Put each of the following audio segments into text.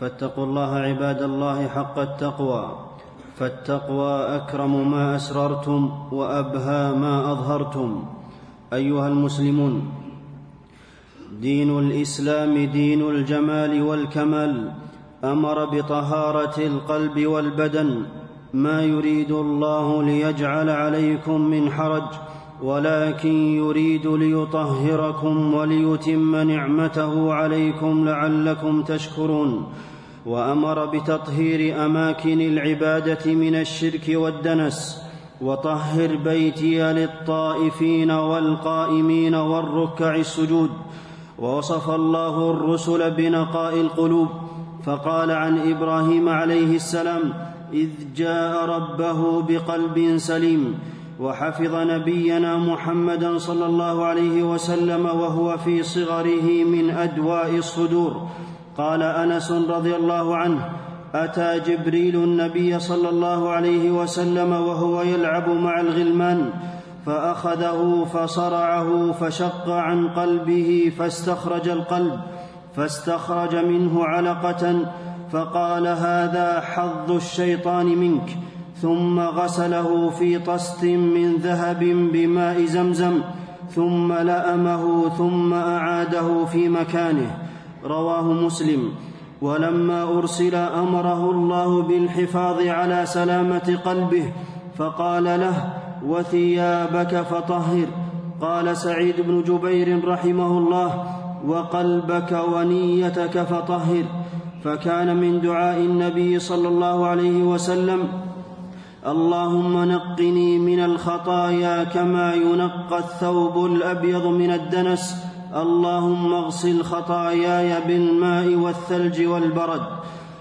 فاتقوا الله عباد الله حق التقوى فالتقوى أكرم ما أسررتم وأبهى ما أظهرتم. أيها المسلمون دين الإسلام دين الجمال والكمال أمر بطهارة القلب والبدن ما يريد الله ليجعل عليكم من حرج ولكن يريد ليطهركم وليتم نعمته عليكم لعلكم تشكرون. وأمر بتطهير أماكن العبادة من الشرك والدنس وطهر بيتي للطائفين والقائمين والركع السجود. ووصف الله الرسل بنقاء القلوب فقال عن إبراهيم عليه السلام إذ جاء ربه بقلب سليم وحفظ نبينا محمدا صلى الله عليه وسلم وهو في صغره من أدواء الصدور. قال أنس رضي الله عنه أتى جبريل النبي صلى الله عليه وسلم وهو يلعب مع الغلمان فأخذه فصرعه فشق عن قلبه فاستخرج القلب فاستخرج منه علقة فقال هذا حظ الشيطان منك. ثم غسله في طست من ذهب بماء زمزم ثم لأمه ثم أعاده في مكانه. رواه مسلم. ولما أرسل أمره الله بالحفاظ على سلامة قلبه فقال له وثيابك فطهر قال سعيد بن جبير رحمه الله وقلبك ونيتك فطهر فكان من دعاء النبي صلى الله عليه وسلم اللهم نقني من الخطايا كما ينقى الثوب الأبيض من الدنس. اللهم اغسل خطاياي بالماء والثلج والبرد.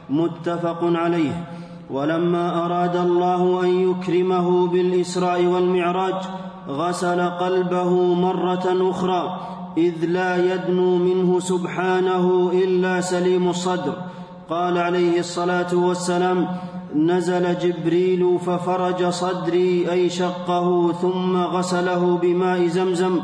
متفق عليه. ولما أراد الله أن يكرمه بالإسراء والمعراج غسل قلبه مرة أخرى إذ لا يدنو منه سبحانه إلا سليم الصدر. قال عليه الصلاة والسلام نزل جبريل ففرج صدري أي شقه ثم غسله بماء زمزم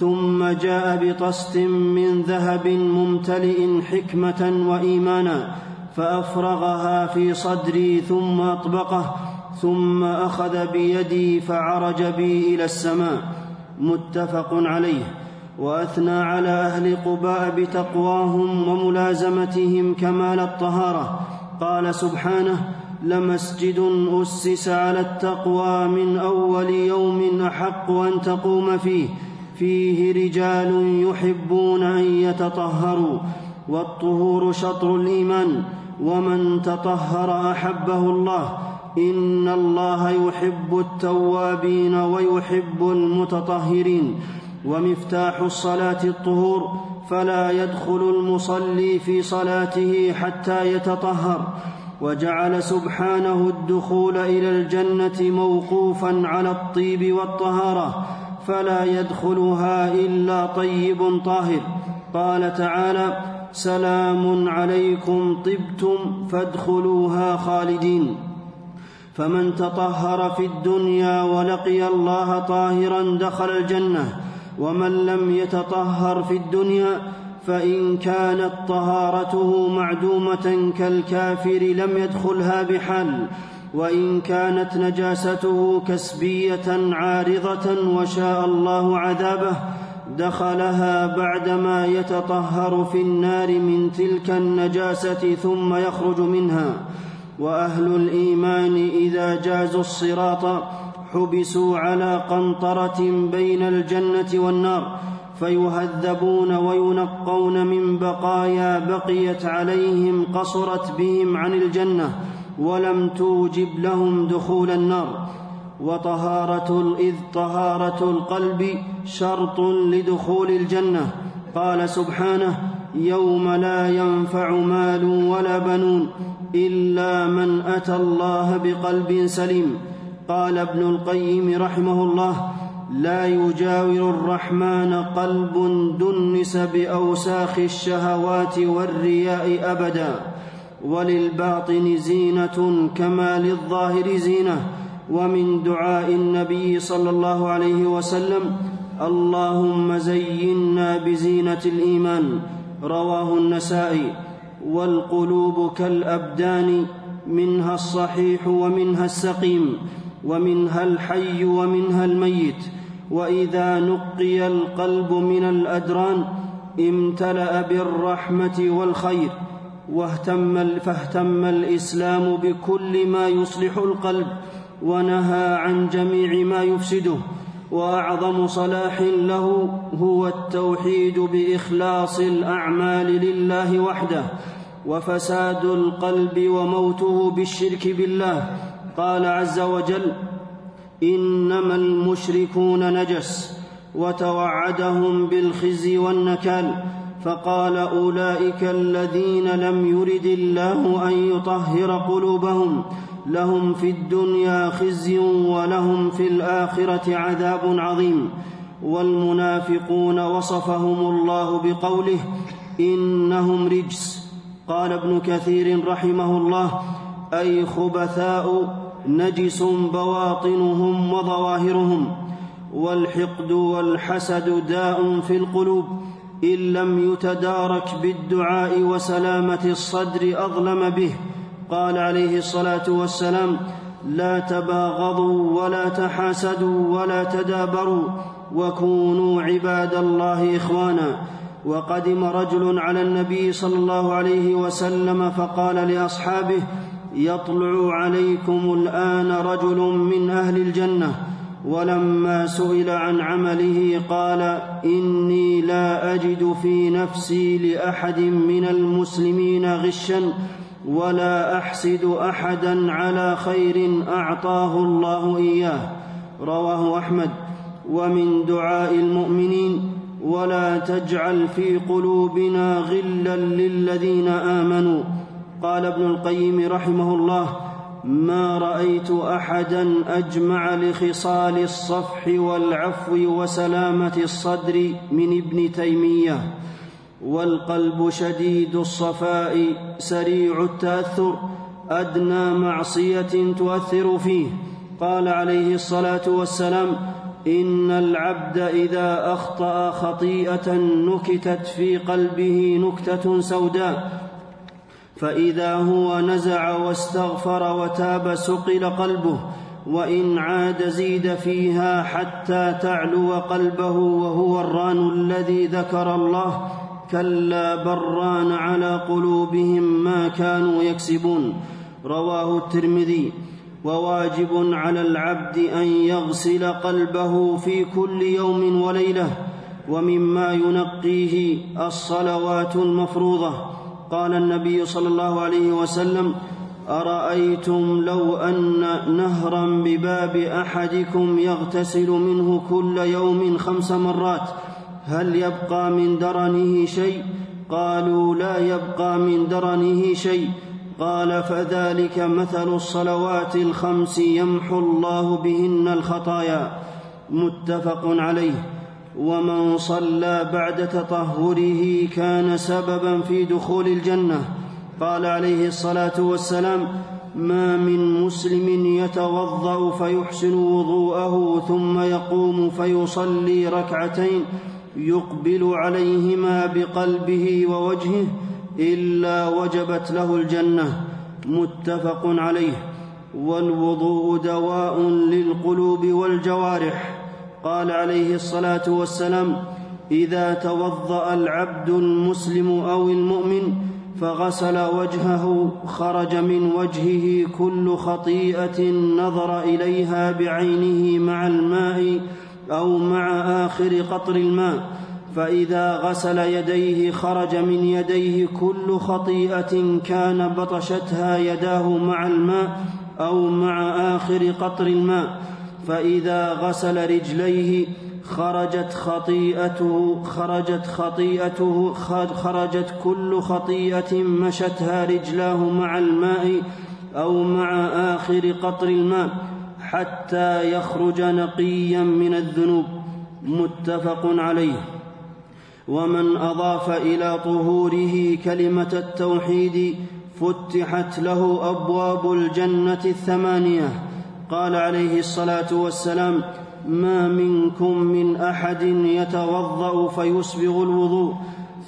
ثم جاء بطست من ذهب ممتلئ حكمة وإيمانا فأفرغها في صدري ثم أطبقه ثم أخذ بيدي فعرج بي إلى السماء. متفق عليه. وأثنى على أهل قباء بتقواهم وملازمتهم كمال الطهارة. قال سبحانه لمسجد أسس على التقوى من أول يوم أحق أن تقوم فيه. فيه رجال يحبون أن يتطهروا والطهور شطر الإيمان. ومن تطهر أحبه الله إن الله يحب التوابين ويحب المتطهرين. ومفتاح الصلاة الطهور فلا يدخل المصلي في صلاته حتى يتطهر. وجعل سبحانه الدخول إلى الجنة موقوفا على الطيب والطهارة فلا يدخلها إلا طيب طاهر. قال تعالى سلام عليكم طبتم فادخلوها خالدين. فمن تطهر في الدنيا ولقي الله طاهرا دخل الجنة ومن لم يتطهر في الدنيا فإن كانت طهارته معدومة كالكافر لم يدخلها بحال وإن كانت نجاسته كسبية عارضة وشاء الله عذابه دخلها بعدما يتطهر في النار من تلك النجاسة ثم يخرج منها. وأهل الإيمان إذا جازوا الصراط حبسوا على قنطرة بين الجنة والنار. فيهذبون وينقون من بقايا بقيت عليهم قصرت بهم عن الجنة ولم توجب لهم دخول النار. وطهارة إذ طهارة القلب شرط لدخول الجنة. قال سبحانه يوم لا ينفع مال ولا بنون إلا من أتى الله بقلب سليم. قال ابن القيم رحمه الله لا يجاور الرحمن قلب دنس بأوساخ الشهوات والرياء أبدا وللباطن زينة كما للظاهر زينة. ومن دعاء النبي صلى الله عليه وسلم اللهم زينا بزينة الإيمان. رواه النسائي والقلوب كالأبدان منها الصحيح ومنها السقيم ومنها الحي ومنها الميت. وإذا نقي القلب من الأدران امتلأ بالرحمة والخير واهتم فاهتم الإسلام بكل ما يصلح القلب ونهى عن جميع ما يفسده وأعظم صلاح له هو التوحيد بإخلاص الأعمال لله وحده وفساد القلب وموته بالشرك بالله. قال عز وجل إنما المشركون نجس وتوعدهم بالخزي والنكال فقال أولئك الذين لم يرد الله أن يطهر قلوبهم لهم في الدنيا خزي ولهم في الآخرة عذاب عظيم والمنافقون وصفهم الله بقوله إنهم رجس قال ابن كثير رحمه الله أي خبثاء نجس بواطنهم وظواهرهم والحقد والحسد داء في القلوب. إن لم يتدارك بالدعاء وسلامة الصدر أظلم به. قال عليه الصلاة والسلام لا تباغضوا ولا تحاسدوا ولا تدابروا وكونوا عباد الله إخوانا. وقدم رجل على النبي صلى الله عليه وسلم فقال لأصحابه يطلع عليكم الآن رجل من أهل الجنة ولما سئل عن عمله قال إني لا أجد في نفسي لأحد من المسلمين غشا ولا أحسد احدا على خير أعطاه الله إياه. رواه أحمد. ومن دعاء المؤمنين ولا تجعل في قلوبنا غلا للذين آمنوا. قال ابن القيم رحمه الله ما رأيت احدا أجمع لخصال الصفح والعفو وسلامة الصدر من ابن تيمية والقلب شديد الصفاء سريع التأثر أدنى معصية تؤثر فيه. قال عليه الصلاة والسلام إن العبد إذا أخطأ خطيئة نكتت في قلبه نكتة سوداء فإذا هو نزع واستغفر وتاب سقل قلبه وإن عاد زيد فيها حتى تعلو قلبه وهو الران الذي ذكر الله. كلا بران على قلوبهم ما كانوا يكسبون. رواه الترمذي وواجب على العبد أن يغسل قلبه في كل يوم وليلة ومما ينقيه الصلوات المفروضة. قال النبي صلى الله عليه وسلم أرأيتم لو أن نهرا بباب أحدكم يغتسل منه كل يوم خمس مرات هل يبقى من درنه شيء؟ قالوا لا يبقى من درنه شيء. قال فذلك مثل الصلوات الخمس يمحو الله بهن الخطايا. متفق عليه. ومن صلى بعد تطهره كان سببا في دخول الجنة. قال عليه الصلاة والسلام ما من مسلم يتوضأ فيحسن وضوءه ثم يقوم فيصلي ركعتين يقبل عليهما بقلبه ووجهه إلا وجبت له الجنة. متفق عليه. والوضوء دواء للقلوب والجوارح. قال عليه الصلاة والسلام إذا توضأ العبد المسلم أو المؤمن فغسل وجهه خرج من وجهه كل خطيئة نظر إليها بعينه مع الماء أو مع آخر قطر الماء فإذا غسل يديه خرج من يديه كل خطيئة كان بطشتها يداه مع الماء أو مع آخر قطر الماء فإذا غسل رجليه خرجت خطيئته خرجت خطيئته خرجت كل خطيئة مشتها رجلاه مع الماء أو مع آخر قطر الماء حتى يخرج نقيا من الذنوب. متفق عليه. ومن أضاف إلى طهوره كلمة التوحيد فتحت له أبواب الجنة الثمانية. قال عليه الصلاة والسلام ما منكم من أحد يتوضأ فيسبغ الوضوء؟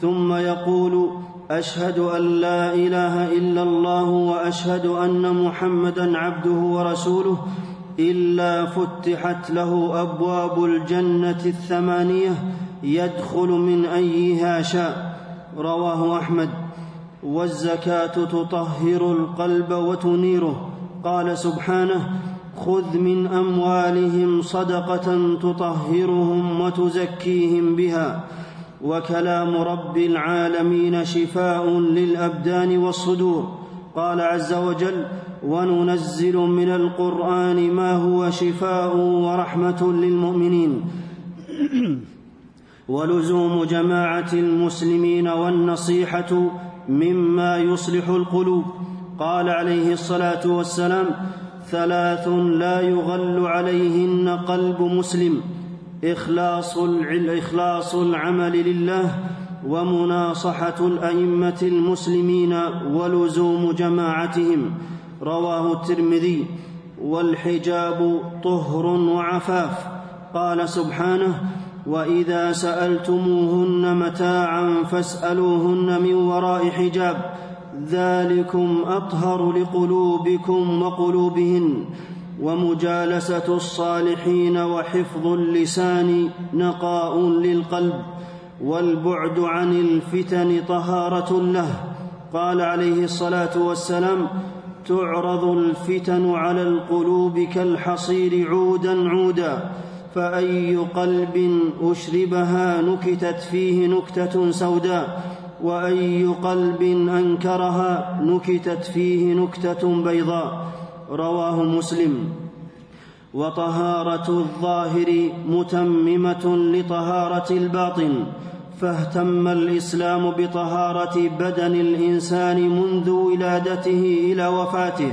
ثم يقول أشهد أن لا إله إلا الله وأشهد أن محمدا عبده ورسوله إلا فتحت له أبواب الجنة الثمانية يدخل من أيها شاء. رواه أحمد. والزكاة تطهر القلب وتنيره. قال سبحانه خذ من أموالهم صدقة تطهرهم وتزكيهم بها وكلام رب العالمين شفاء للأبدان والصدور. قال عز وجل وننزل من القرآن ما هو شفاء ورحمة للمؤمنين. ولزوم جماعة المسلمين والنصيحة مما يصلح القلوب. قال عليه الصلاة والسلام ثلاث لا يغل عليهن قلب مسلم. إخلاص, إخلاص العمل لله ومناصحة الأئمة المسلمين ولزوم جماعتهم. رواه الترمذي. والحجاب طهر وعفاف. قال سبحانه وإذا سألتموهن متاعا فاسألوهن من وراء حجاب. ذلكم أطهر لقلوبكم وقلوبهن ومجالسة الصالحين وحفظ اللسان نقاء للقلب والبعد عن الفتن طهارة له. قال عليه الصلاة والسلام تعرض الفتن على القلوب كالحصير عودا عودا فأي قلب أشربها نكتت فيه نكتة سوداء. وأي قلب أنكرها نكتت فيه نكتة بيضاء. رواه مسلم. وطهارة الظاهر متممة لطهارة الباطن فاهتم الإسلام بطهارة بدن الإنسان منذ ولادته إلى وفاته.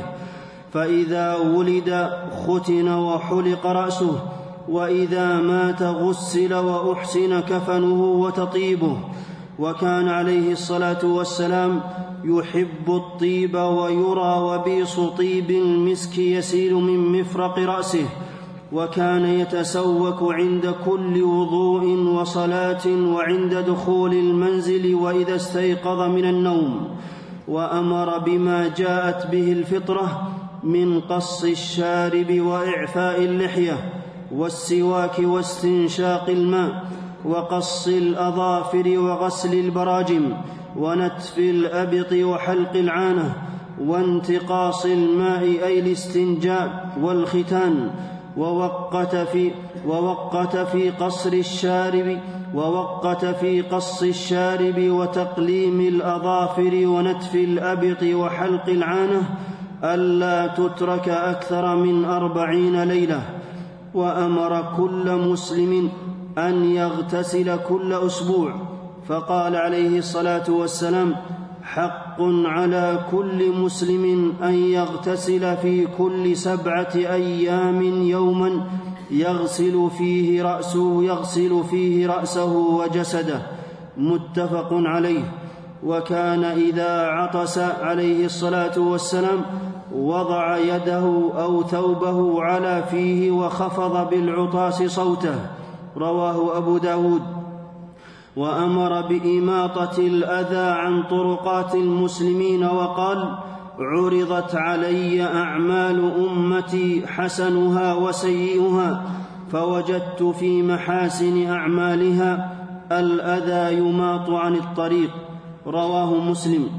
فإذا ولد ختن وحلق رأسه وإذا مات غسل وأحسن كفنه وتطيبه. وكان عليه الصلاة والسلام يحب الطيب ويرى وبيص طيب المسك يسيل من مفرق رأسه وكان يتسوك عند كل وضوء وصلاة وعند دخول المنزل وإذا استيقظ من النوم وأمر بما جاءت به الفطرة من قص الشارب وإعفاء اللحية والسواك واستنشاق الماء وقص الأظافر وغسل البراجم ونتف الأبط وحلق العانة وانتقاص الماء أي الاستنجاء والختان ووقت في ووقت في قصر الشارب ووقت في قص الشارب وتقليم الأظافر ونتف الأبط وحلق العانة ألا تترك أكثر من أربعين ليلة وأمر كل مسلم أن يغتسل كل أسبوع. فقال عليه الصلاة والسلام حق على كل مسلم أن يغتسل في كل سبعة أيام يوما يغسل فيه رأسه يغسل فيه رأسه وجسده. متفق عليه. وكان إذا عطس عليه الصلاة والسلام وضع يده أو ثوبه على فيه وخفض بالعطاس صوته. رواه أبو داود. وأمر بإماطة الأذى عن طرقات المسلمين وقال عرضت علي أعمال أمتي حسنها وسيئها فوجدت في محاسن أعمالها الأذى يماط عن الطريق رواه مسلم.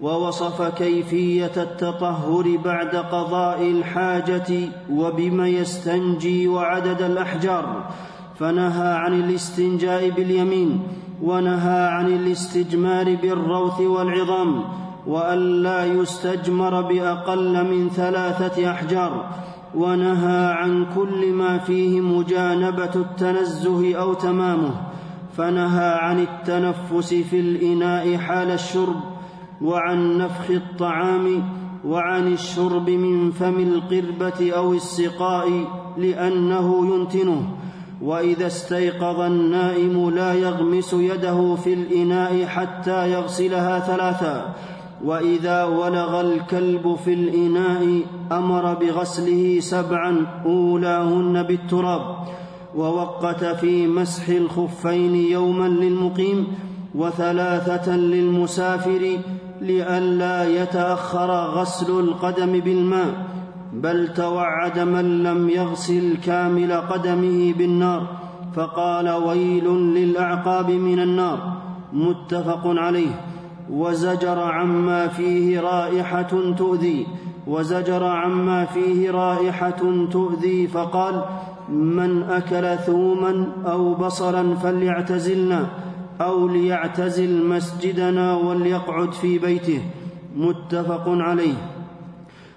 ووصف كيفية التطهر بعد قضاء الحاجة وبما يستنجي وعدد الأحجار. فنهى عن الاستنجاء باليمين ونهى عن الاستجمار بالروث والعظام والا يستجمر بأقل من ثلاثة أحجار ونهى عن كل ما فيه مجانبة التنزه أو تمامه فنهى عن التنفس في الإناء حال الشرب وعن نفخ الطعام وعن الشرب من فم القربة أو السقاء لأنه ينتنه. وإذا استيقظ النائم لا يغمس يده في الإناء حتى يغسلها ثلاثا. وإذا ولغ الكلب في الإناء أمر بغسله سبعا أولاهن بالتراب. ووقت في مسح الخفين يوما للمقيم وثلاثة للمسافر لئلا يتأخر غسل القدم بالماء. بل توعد من لم يغسل كامل قدمه بالنار فقال ويل للأعقاب من النار متفق عليه. وزجر عما فيه رائحة تؤذي وزجر عما فيه رائحة تؤذي فقال من أكل ثوما أو بصلا فليعتزلنا أو ليعتزل مسجدنا وليقعد في بيته. متفق عليه.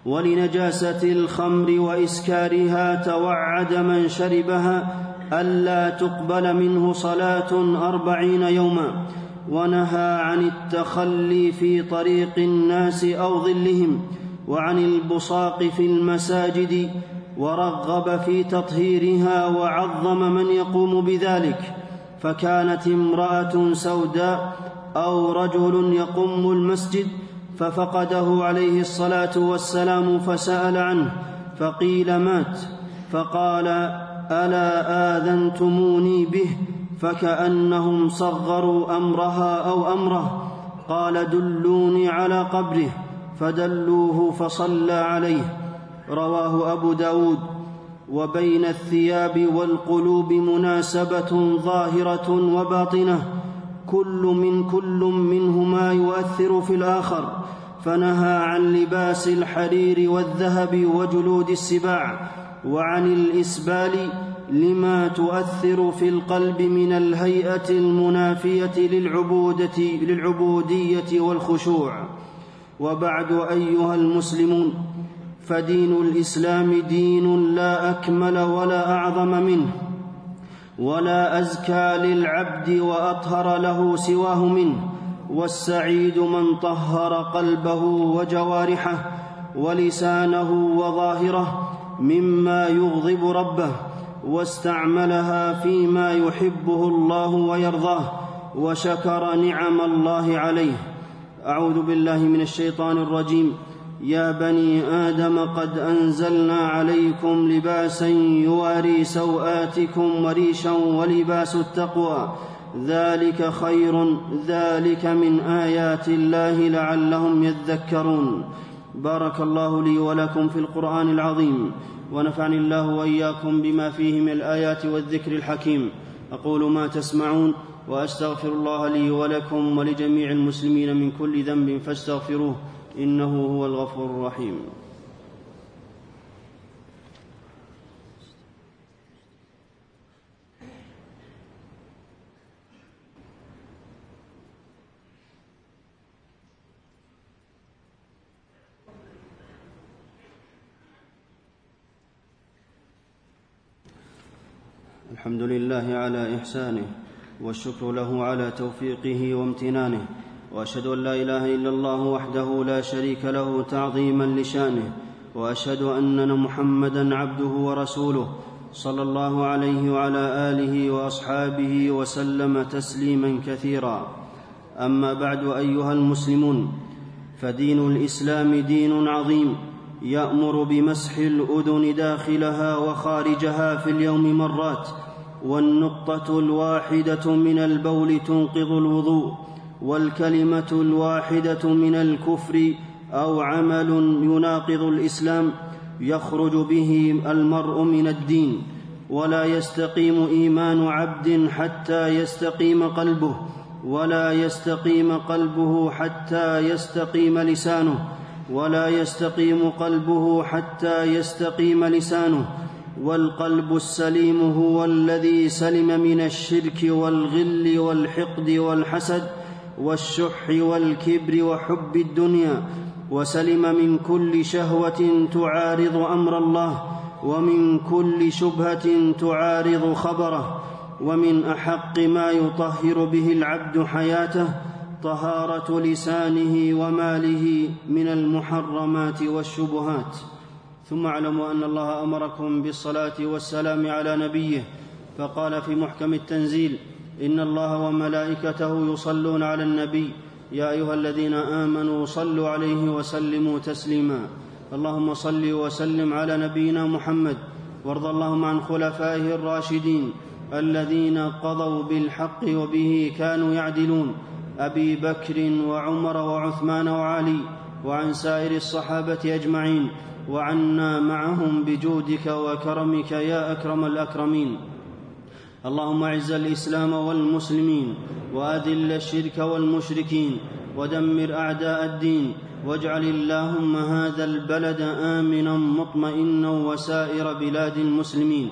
ولنجاسة الخمر وإسكارها توعد من شربها ألا تقبل منه صلاة أربعين يوما ونهى عن التخلي في طريق الناس أو ظلهم وعن البصاق في المساجد ورغب في تطهيرها وعظم من يقوم بذلك فكانت امرأة سوداء أو رجل يقم المسجد ففقده عليه الصلاة والسلام فسأل عنه فقيل مات فقال ألا آذنتموني به؟ فكأنهم صغروا أمرها أو أمره قال دلوني على قبره فدلوه فصلى عليه. رواه أبو داود. وبين الثياب والقلوب مناسبة ظاهرة وباطنة. كل من كل منهما يؤثر في الآخر فنهى عن لباس الحرير والذهب وجلود السباع وعن الإسبال لما تؤثر في القلب من الهيئة المنافية للعبودة للعبودية والخشوع. وبعد أيها المسلمون فدين الإسلام دين لا أكمل ولا أعظم منه. ولا أزكى للعبد وأطهر له سواه منه والسعيد من طهر قلبه وجوارحه ولسانه وظاهره مما يغضب ربه واستعملها فيما يحبه الله ويرضاه وشكر نعم الله عليه. أعوذ بالله من الشيطان الرجيم. يا بني آدم قد أنزلنا عليكم لباسا يواري سوآتكم وريشا ولباس التقوى. ذلك خير ذلك من آيات الله لعلهم يذكرون. بارك الله لي ولكم في القرآن العظيم ونفعني الله وإياكم بما فيه من الآيات والذكر الحكيم. أقول ما تسمعون وأستغفر الله لي ولكم ولجميع المسلمين من كل ذنب فاستغفروه. إنه هو الغفور الرحيم. الحمد لله على إحسانه والشكر له على توفيقه وامتنانه. وأشهد أن لا إله إلا الله وحده لا شريك له تعظيما لشانه وأشهد أن محمدا عبده ورسوله صلى الله عليه وعلى آله وأصحابه وسلم تسليما كثيرا. أما بعد أيها المسلمون فدين الإسلام دين عظيم يأمر بمسح الأذن داخلها وخارجها في اليوم مرات والنقطة الواحدة من البول تنقض الوضوء والكلمة الواحدة من الكفر أو عمل يناقض الإسلام يخرج به المرء من الدين ولا يستقيم إيمان عبد حتى يستقيم قلبه ولا يستقيم قلبه حتى يستقيم لسانه ولا يستقيم قلبه حتى يستقيم لسانه والقلب السليم هو الذي سلم من الشرك والغل والحقد والحسد والشح والكبر وحب الدنيا وسلم من كل شهوة تعارض أمر الله ومن كل شبهة تعارض خبره ومن أحق ما يطهر به العبد حياته طهارة لسانه وماله من المحرمات والشبهات. ثم اعلموا أن الله أمركم بالصلاة والسلام على نبيه فقال في محكم التنزيل إن الله وملائكته يصلون على النبي. يا أيها الذين آمنوا صلوا عليه وسلموا تسليما. اللهم صل وسلم على نبينا محمد. وارض اللهم عن خلفائه الراشدين الذين قضوا بالحق وبه كانوا يعدلون. أبي بكر وعمر وعثمان وعلي وعن سائر الصحابة أجمعين. وعنا معهم بجودك وكرمك يا أكرم الأكرمين. اللهم اعز الإسلام والمسلمين وأذل الشرك والمشركين ودمر أعداء الدين واجعل اللهم هذا البلد آمنا مطمئنا وسائر بلاد المسلمين.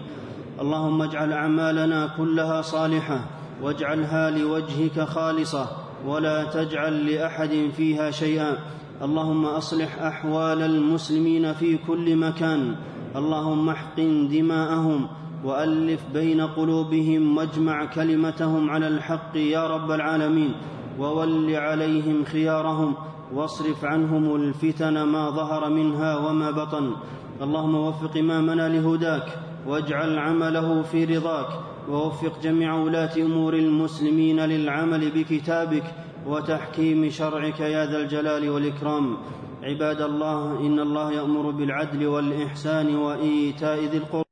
اللهم اجعل أعمالنا كلها صالحة واجعلها لوجهك خالصة ولا تجعل لأحد فيها شيئا. اللهم أصلح أحوال المسلمين في كل مكان. اللهم احقن دماءهم وألف بين قلوبهم واجمع كلمتهم على الحق يا رب العالمين وول عليهم خيارهم واصرف عنهم الفتن ما ظهر منها وما بطن. اللهم وفق إمامنا لهداك واجعل عمله في رضاك ووفق جميع ولاة أمور المسلمين للعمل بكتابك وتحكيم شرعك يا ذا الجلال والإكرام. عباد الله إن الله يأمر بالعدل والإحسان وإيتاء ذي القربى.